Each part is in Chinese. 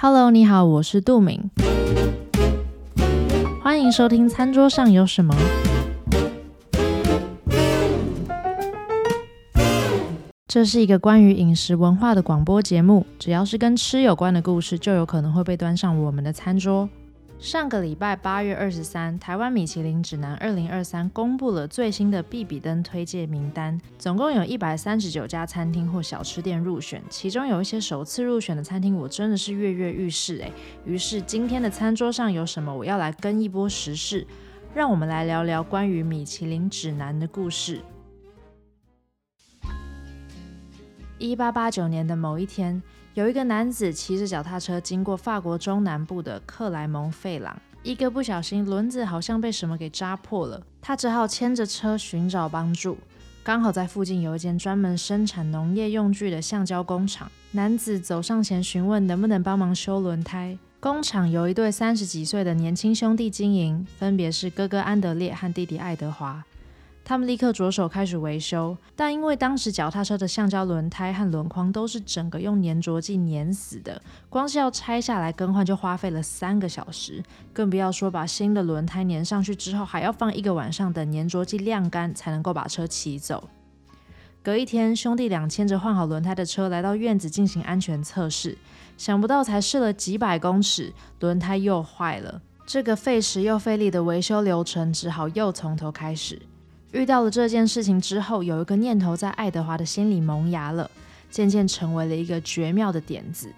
Hello，你好，我是杜敏，欢迎收听《餐桌上有什么》。这是一个关于饮食文化的广播节目，只要是跟吃有关的故事，就有可能会被端上我们的餐桌。上个礼拜八月二十三，台湾米其林指南二零二三公布了最新的必比登推荐名单，总共有一百三十九家餐厅或小吃店入选，其中有一些首次入选的餐厅，我真的是跃跃欲试诶。于是今天的餐桌上有什么？我要来跟一波时事，让我们来聊聊关于米其林指南的故事。一八八九年的某一天。有一个男子骑着脚踏车经过法国中南部的克莱蒙费朗，一个不小心轮子好像被什么给扎破了，他只好牵着车寻找帮助。刚好在附近有一间专门生产农业用具的橡胶工厂，男子走上前询问能不能帮忙修轮胎。工厂由一对三十几岁的年轻兄弟经营，分别是哥哥安德烈和弟弟爱德华。他们立刻着手开始维修，但因为当时脚踏车的橡胶轮胎和轮框都是整个用粘着剂粘死的，光是要拆下来更换就花费了三个小时，更不要说把新的轮胎粘上去之后，还要放一个晚上等粘着剂晾干才能够把车骑走。隔一天，兄弟俩牵着换好轮胎的车来到院子进行安全测试，想不到才试了几百公尺，轮胎又坏了。这个费时又费力的维修流程只好又从头开始。遇到了这件事情之后，有一个念头在爱德华的心里萌芽了，渐渐成为了一个绝妙的点子。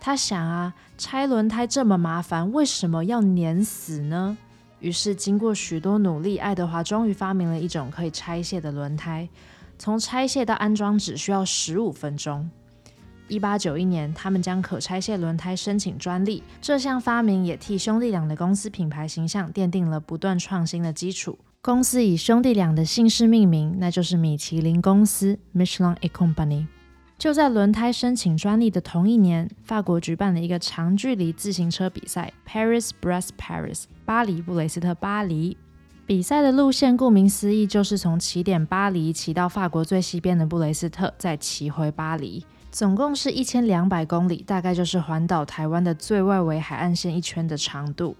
他想啊，拆轮胎这么麻烦，为什么要碾死呢？于是经过许多努力，爱德华终于发明了一种可以拆卸的轮胎。从拆卸到安装只需要十五分钟。一八九一年，他们将可拆卸轮胎申请专利，这项发明也替兄弟俩的公司品牌形象奠定了不断创新的基础。公司以兄弟俩的姓氏命名，那就是米其林公司 （Michelin e Company。就在轮胎申请专利的同一年，法国举办了一个长距离自行车比赛 （Paris-Brest-Paris，巴黎布雷斯特巴黎）。比赛的路线顾名思义，就是从起点巴黎骑到法国最西边的布雷斯特，再骑回巴黎，总共是一千两百公里，大概就是环岛台湾的最外围海岸线一圈的长度。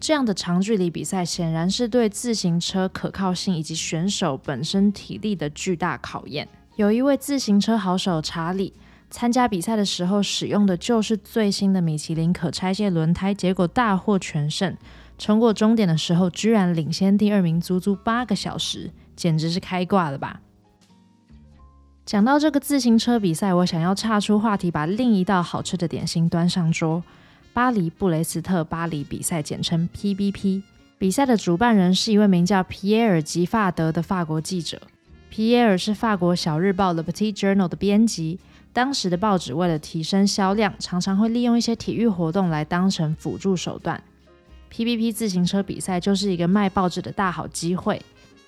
这样的长距离比赛显然是对自行车可靠性以及选手本身体力的巨大考验。有一位自行车好手查理参加比赛的时候使用的就是最新的米其林可拆卸轮胎，结果大获全胜，冲过终点的时候居然领先第二名足足八个小时，简直是开挂了吧！讲到这个自行车比赛，我想要岔出话题，把另一道好吃的点心端上桌。巴黎布雷斯特巴黎比赛，简称 PBP。比赛的主办人是一位名叫皮埃尔·吉法德的法国记者。皮埃尔是法国小日报《Le Petit Journal》的编辑。当时的报纸为了提升销量，常常会利用一些体育活动来当成辅助手段。PBP 自行车比赛就是一个卖报纸的大好机会。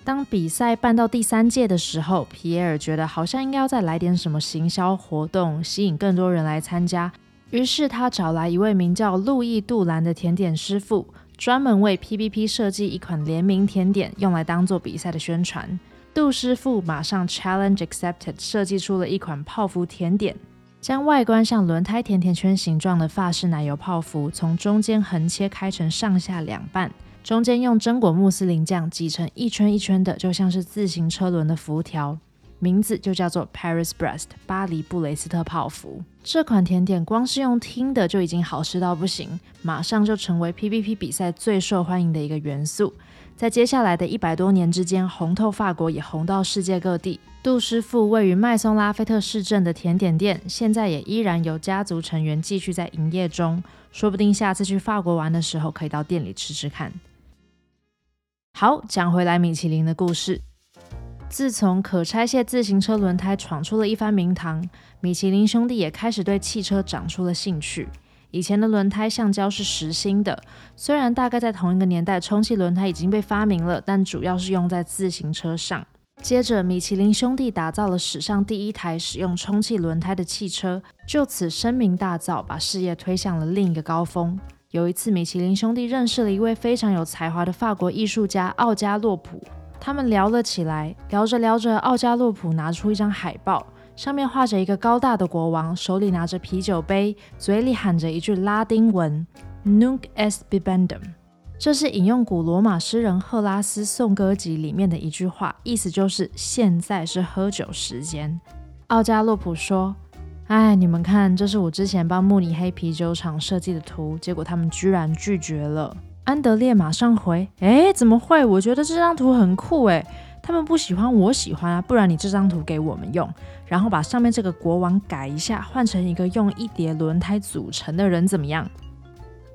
当比赛办到第三届的时候，皮埃尔觉得好像应该要再来点什么行销活动，吸引更多人来参加。于是他找来一位名叫路易·杜兰的甜点师傅，专门为 PBP 设计一款联名甜点，用来当做比赛的宣传。杜师傅马上 challenge accepted，设计出了一款泡芙甜点，将外观像轮胎甜甜圈形状的法式奶油泡芙从中间横切开成上下两半，中间用榛果穆斯林酱挤成一圈一圈的，就像是自行车轮的辐条。名字就叫做 Paris-Brest 巴黎布雷斯特泡芙。这款甜点光是用听的就已经好吃到不行，马上就成为 PBP 比赛最受欢迎的一个元素。在接下来的一百多年之间，红透法国也红到世界各地。杜师傅位于麦松拉菲特市镇的甜点店，现在也依然有家族成员继续在营业中。说不定下次去法国玩的时候，可以到店里吃吃看。好，讲回来米其林的故事。自从可拆卸自行车轮胎闯出了一番名堂，米其林兄弟也开始对汽车长出了兴趣。以前的轮胎橡胶是实心的，虽然大概在同一个年代，充气轮胎已经被发明了，但主要是用在自行车上。接着，米其林兄弟打造了史上第一台使用充气轮胎的汽车，就此声名大噪，把事业推向了另一个高峰。有一次，米其林兄弟认识了一位非常有才华的法国艺术家奥加洛普。他们聊了起来，聊着聊着，奥加洛普拿出一张海报，上面画着一个高大的国王，手里拿着啤酒杯，嘴里喊着一句拉丁文 “Nunc est bibendum”，这是引用古罗马诗人赫拉斯《颂歌集》里面的一句话，意思就是现在是喝酒时间。奥加洛普说：“哎，你们看，这是我之前帮慕尼黑啤酒厂设计的图，结果他们居然拒绝了。”安德烈马上回：“哎，怎么会？我觉得这张图很酷诶。他们不喜欢，我喜欢啊，不然你这张图给我们用，然后把上面这个国王改一下，换成一个用一叠轮胎组成的人，怎么样？”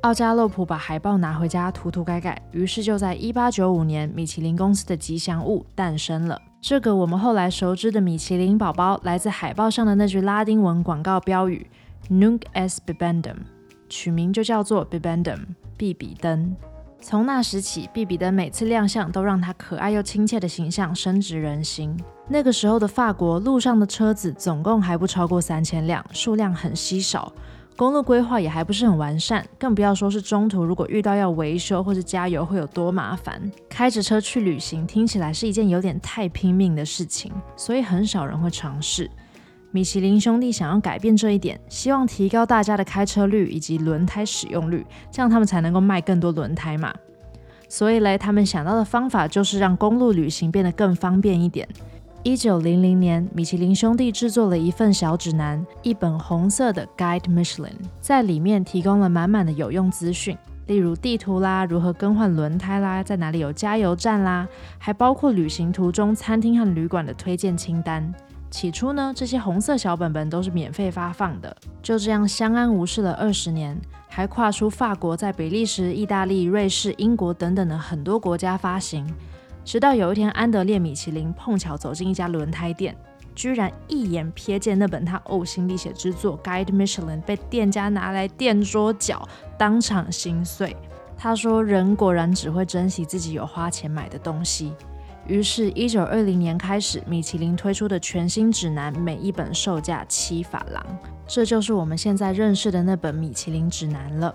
奥加洛普把海报拿回家涂涂改改，于是就在一八九五年，米其林公司的吉祥物诞生了。这个我们后来熟知的米其林宝宝，来自海报上的那句拉丁文广告标语 “Nunc es Bibendum”，取名就叫做 Bibendum。毕比登。从那时起，毕比登每次亮相都让他可爱又亲切的形象深植人心。那个时候的法国，路上的车子总共还不超过三千辆，数量很稀少，公路规划也还不是很完善，更不要说是中途如果遇到要维修或是加油会有多麻烦。开着车去旅行，听起来是一件有点太拼命的事情，所以很少人会尝试。米其林兄弟想要改变这一点，希望提高大家的开车率以及轮胎使用率，这样他们才能够卖更多轮胎嘛。所以嘞，他们想到的方法就是让公路旅行变得更方便一点。一九零零年，米其林兄弟制作了一份小指南，一本红色的 Guide Michelin，在里面提供了满满的有用资讯，例如地图啦，如何更换轮胎啦，在哪里有加油站啦，还包括旅行途中餐厅和旅馆的推荐清单。起初呢，这些红色小本本都是免费发放的，就这样相安无事了二十年，还跨出法国，在比利时、意大利、瑞士、英国等等的很多国家发行。直到有一天，安德烈·米其林碰巧走进一家轮胎店，居然一眼瞥见那本他呕心沥血之作《Guide Michelin》被店家拿来垫桌脚，当场心碎。他说：“人果然只会珍惜自己有花钱买的东西。”于是，一九二零年开始，米其林推出的全新指南，每一本售价七法郎，这就是我们现在认识的那本米其林指南了。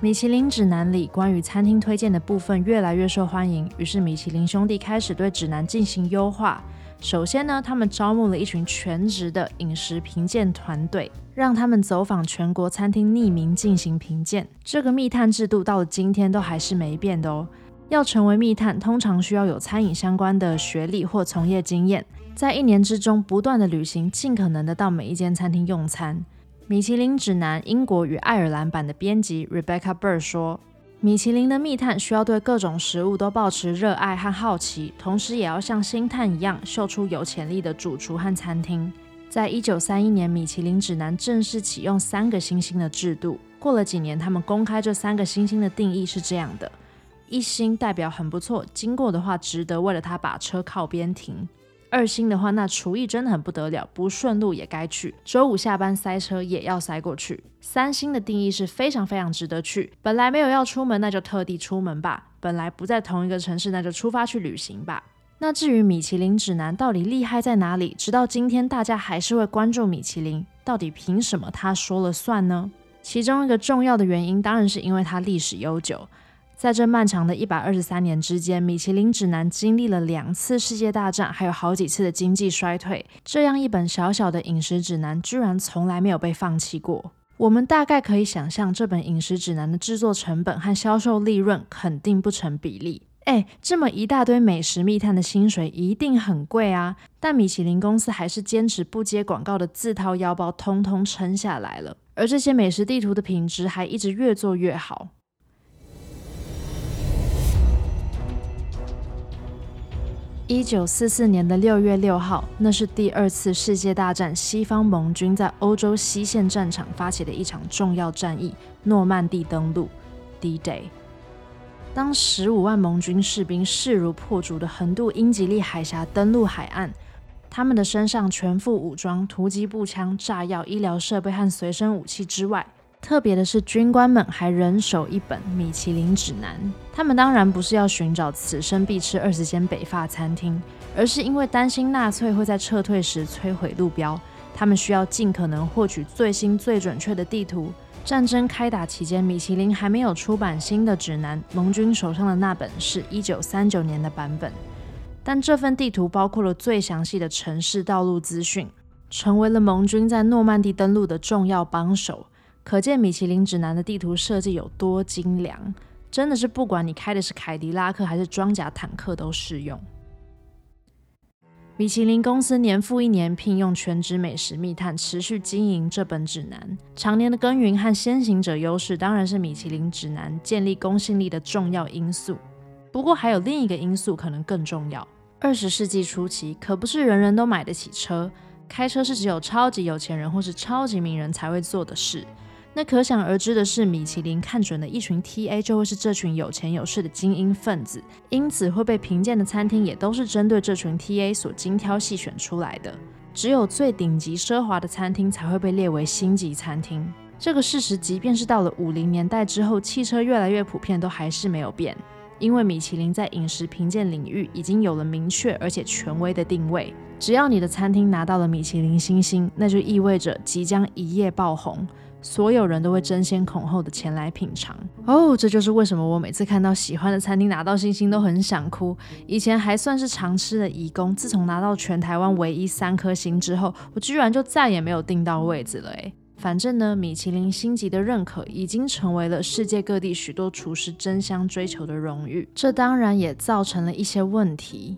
米其林指南里关于餐厅推荐的部分越来越受欢迎，于是米其林兄弟开始对指南进行优化。首先呢，他们招募了一群全职的饮食评鉴团队，让他们走访全国餐厅，匿名进行评鉴。这个密探制度到了今天都还是没变的哦。要成为密探，通常需要有餐饮相关的学历或从业经验，在一年之中不断的旅行，尽可能的到每一间餐厅用餐。米其林指南英国与爱尔兰版的编辑 Rebecca Bird 说：“米其林的密探需要对各种食物都保持热爱和好奇，同时也要像星探一样，秀出有潜力的主厨和餐厅。”在一九三一年，米其林指南正式启用三个星星的制度。过了几年，他们公开这三个星星的定义是这样的。一星代表很不错，经过的话值得为了他把车靠边停。二星的话，那厨艺真的很不得了，不顺路也该去。周五下班塞车也要塞过去。三星的定义是非常非常值得去。本来没有要出门，那就特地出门吧。本来不在同一个城市，那就出发去旅行吧。那至于米其林指南到底厉害在哪里？直到今天，大家还是会关注米其林，到底凭什么他说了算呢？其中一个重要的原因，当然是因为它历史悠久。在这漫长的一百二十三年之间，米其林指南经历了两次世界大战，还有好几次的经济衰退。这样一本小小的饮食指南，居然从来没有被放弃过。我们大概可以想象，这本饮食指南的制作成本和销售利润肯定不成比例。哎，这么一大堆美食密探的薪水一定很贵啊！但米其林公司还是坚持不接广告的，自掏腰包，通通撑下来了。而这些美食地图的品质还一直越做越好。一九四四年的六月六号，那是第二次世界大战西方盟军在欧洲西线战场发起的一场重要战役——诺曼底登陆 （D-Day）。当十五万盟军士兵势如破竹的横渡英吉利海峡登陆海岸，他们的身上全副武装，突击步枪、炸药、医疗设备和随身武器之外。特别的是，军官们还人手一本《米其林指南》。他们当然不是要寻找此生必吃二十间北法餐厅，而是因为担心纳粹会在撤退时摧毁路标，他们需要尽可能获取最新最准确的地图。战争开打期间，米其林还没有出版新的指南，盟军手上的那本是一九三九年的版本，但这份地图包括了最详细的城市道路资讯。成为了盟军在诺曼底登陆的重要帮手。可见米其林指南的地图设计有多精良，真的是不管你开的是凯迪拉克还是装甲坦克都适用。米其林公司年复一年聘用全职美食密探，持续经营这本指南。常年的耕耘和先行者优势，当然是米其林指南建立公信力的重要因素。不过，还有另一个因素可能更重要。二十世纪初期，可不是人人都买得起车，开车是只有超级有钱人或是超级名人才会做的事。那可想而知的是，米其林看准的一群 TA 就会是这群有钱有势的精英分子，因此会被评鉴的餐厅也都是针对这群 TA 所精挑细选出来的。只有最顶级奢华的餐厅才会被列为星级餐厅。这个事实，即便是到了五零年代之后，汽车越来越普遍，都还是没有变。因为米其林在饮食评鉴领域已经有了明确而且权威的定位，只要你的餐厅拿到了米其林星星，那就意味着即将一夜爆红。所有人都会争先恐后的前来品尝哦，这就是为什么我每次看到喜欢的餐厅拿到星星都很想哭。以前还算是常吃的义工，自从拿到全台湾唯一三颗星之后，我居然就再也没有订到位置了诶。反正呢，米其林星级的认可已经成为了世界各地许多厨师争相追求的荣誉，这当然也造成了一些问题。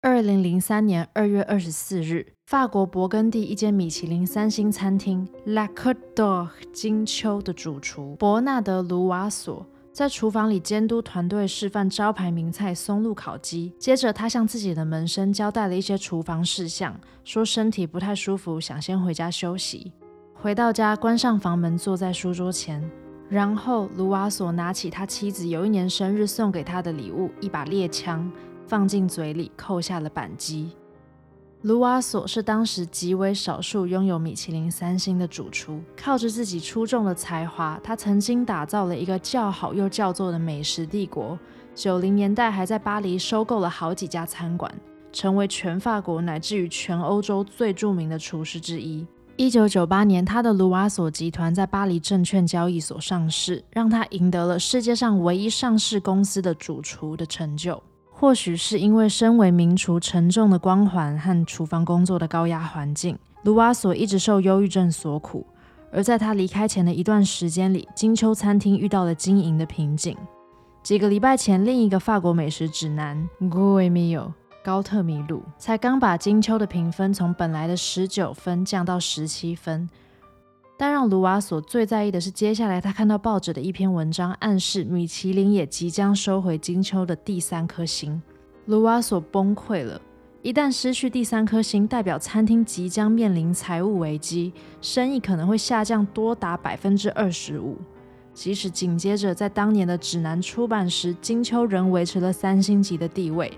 二零零三年二月二十四日，法国勃艮第一间米其林三星餐厅 La Côte d'Or 金秋的主厨伯纳德·卢瓦索在厨房里监督团队示范招牌名菜松露烤鸡。接着，他向自己的门生交代了一些厨房事项，说身体不太舒服，想先回家休息。回到家，关上房门，坐在书桌前，然后卢瓦索拿起他妻子有一年生日送给他的礼物——一把猎枪。放进嘴里，扣下了扳机。卢瓦索是当时极为少数拥有米其林三星的主厨，靠着自己出众的才华，他曾经打造了一个叫好又叫座的美食帝国。九零年代还在巴黎收购了好几家餐馆，成为全法国乃至于全欧洲最著名的厨师之一。一九九八年，他的卢瓦索集团在巴黎证券交易所上市，让他赢得了世界上唯一上市公司的主厨的成就。或许是因为身为名厨沉重的光环和厨房工作的高压环境，卢瓦索一直受忧郁症所苦。而在他离开前的一段时间里，金秋餐厅遇到了经营的瓶颈。几个礼拜前，另一个法国美食指南 Goût & Meal 高特米鲁才刚把金秋的评分从本来的十九分降到十七分。但让卢瓦索最在意的是，接下来他看到报纸的一篇文章，暗示米其林也即将收回金秋的第三颗星。卢瓦索崩溃了，一旦失去第三颗星，代表餐厅即将面临财务危机，生意可能会下降多达百分之二十五。即使紧接着在当年的指南出版时，金秋仍维持了三星级的地位，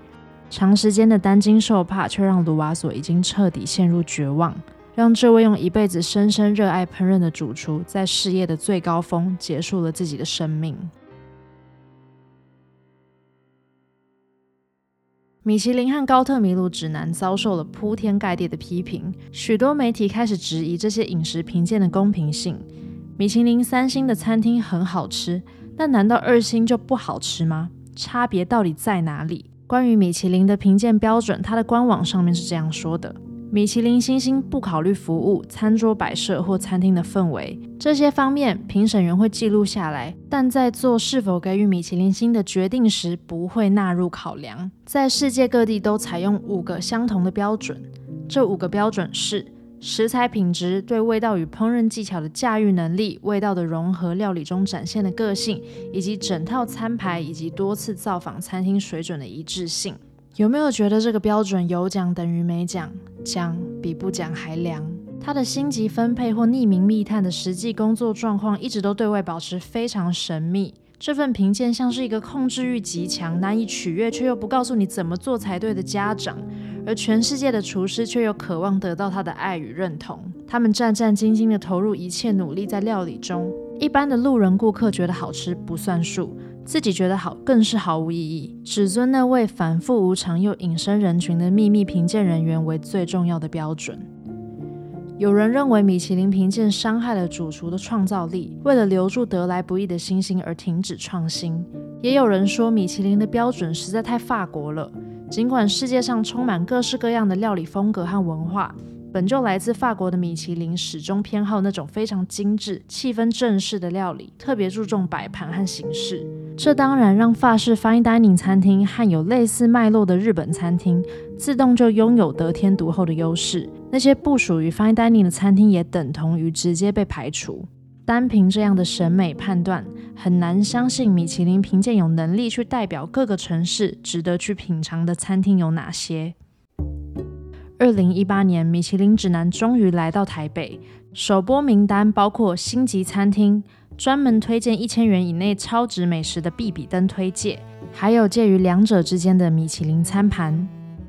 长时间的担惊受怕却让卢瓦索已经彻底陷入绝望。让这位用一辈子深深热爱烹饪的主厨，在事业的最高峰结束了自己的生命。米其林和高特米鲁指南遭受了铺天盖地的批评，许多媒体开始质疑这些饮食评鉴的公平性。米其林三星的餐厅很好吃，但难道二星就不好吃吗？差别到底在哪里？关于米其林的评鉴标准，它的官网上面是这样说的。米其林星星不考虑服务、餐桌摆设或餐厅的氛围，这些方面评审员会记录下来，但在做是否给予米其林星的决定时不会纳入考量。在世界各地都采用五个相同的标准，这五个标准是食材品质、对味道与烹饪技巧的驾驭能力、味道的融合、料理中展现的个性，以及整套餐牌以及多次造访餐厅水准的一致性。有没有觉得这个标准有奖等于没奖，奖比不奖还凉？他的星级分配或匿名密探的实际工作状况一直都对外保持非常神秘。这份评鉴像是一个控制欲极强、难以取悦却又不告诉你怎么做才对的家长，而全世界的厨师却又渴望得到他的爱与认同。他们战战兢兢地投入一切努力在料理中，一般的路人顾客觉得好吃不算数。自己觉得好，更是毫无意义。只尊那位反复无常又隐身人群的秘密评鉴人员为最重要的标准。有人认为米其林评鉴伤害了主厨的创造力，为了留住得来不易的星星而停止创新。也有人说米其林的标准实在太法国了。尽管世界上充满各式各样的料理风格和文化，本就来自法国的米其林始终偏好那种非常精致、气氛正式的料理，特别注重摆盘和形式。这当然让法式 fine dining 餐厅和有类似脉络的日本餐厅自动就拥有得天独厚的优势。那些不属于 fine dining 的餐厅也等同于直接被排除。单凭这样的审美判断，很难相信米其林凭借有能力去代表各个城市值得去品尝的餐厅有哪些。二零一八年，米其林指南终于来到台北。首播名单包括星级餐厅，专门推荐一千元以内超值美食的必比登推介，还有介于两者之间的米其林餐盘。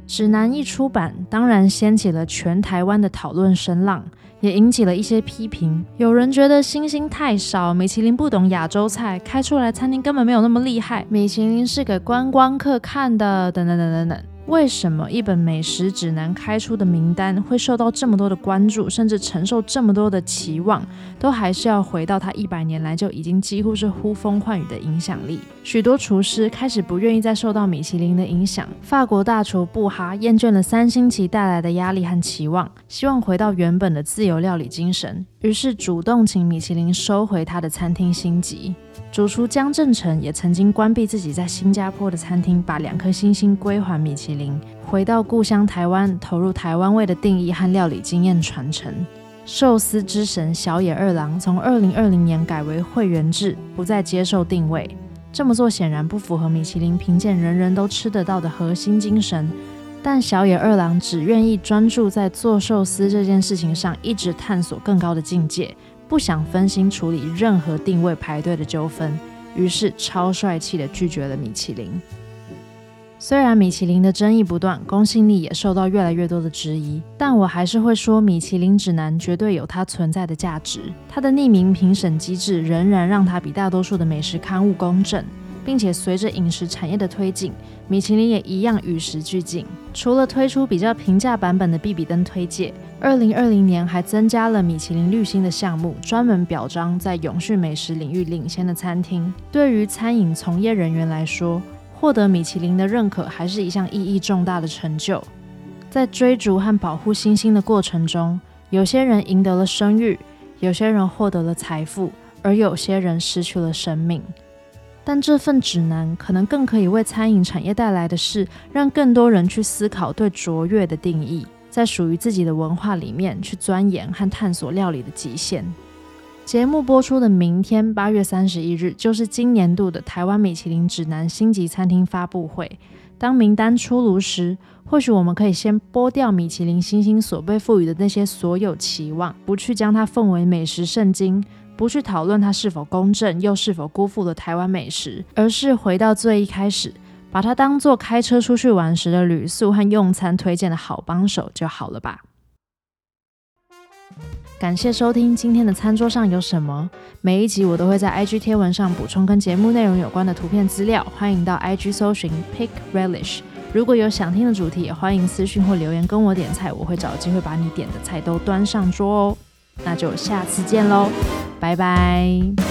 指南一出版，当然掀起了全台湾的讨论声浪，也引起了一些批评。有人觉得星星太少，米其林不懂亚洲菜，开出来餐厅根本没有那么厉害，米其林是给观光客看的，等等等等等。为什么一本美食指南开出的名单会受到这么多的关注，甚至承受这么多的期望，都还是要回到它一百年来就已经几乎是呼风唤雨的影响力。许多厨师开始不愿意再受到米其林的影响。法国大厨布哈厌倦了三星级带来的压力和期望，希望回到原本的自由料理精神，于是主动请米其林收回他的餐厅星级。主厨江振成也曾经关闭自己在新加坡的餐厅，把两颗星星归还米其林，回到故乡台湾，投入台湾味的定义和料理经验传承。寿司之神小野二郎从二零二零年改为会员制，不再接受订位。这么做显然不符合米其林评鉴人人都吃得到的核心精神。但小野二郎只愿意专注在做寿司这件事情上，一直探索更高的境界。不想分心处理任何定位排队的纠纷，于是超帅气地拒绝了米其林。虽然米其林的争议不断，公信力也受到越来越多的质疑，但我还是会说，米其林指南绝对有它存在的价值。它的匿名评审机制仍然让它比大多数的美食刊物公正。并且随着饮食产业的推进，米其林也一样与时俱进。除了推出比较平价版本的必比登推介，二零二零年还增加了米其林绿星的项目，专门表彰在永续美食领域领先的餐厅。对于餐饮从业人员来说，获得米其林的认可还是一项意义重大的成就。在追逐和保护星星的过程中，有些人赢得了声誉，有些人获得了财富，而有些人失去了生命。但这份指南可能更可以为餐饮产业带来的是，让更多人去思考对卓越的定义，在属于自己的文化里面去钻研和探索料理的极限。节目播出的明天，八月三十一日，就是今年度的台湾米其林指南星级餐厅发布会。当名单出炉时，或许我们可以先剥掉米其林星星所被赋予的那些所有期望，不去将它奉为美食圣经。不去讨论它是否公正，又是否辜负了台湾美食，而是回到最一开始，把它当做开车出去玩时的旅宿和用餐推荐的好帮手就好了吧。感谢收听今天的餐桌上有什么。每一集我都会在 IG 贴文上补充跟节目内容有关的图片资料，欢迎到 IG 搜寻 Pick Relish。如果有想听的主题，也欢迎私讯或留言跟我点菜，我会找机会把你点的菜都端上桌哦。那就下次见喽。拜拜。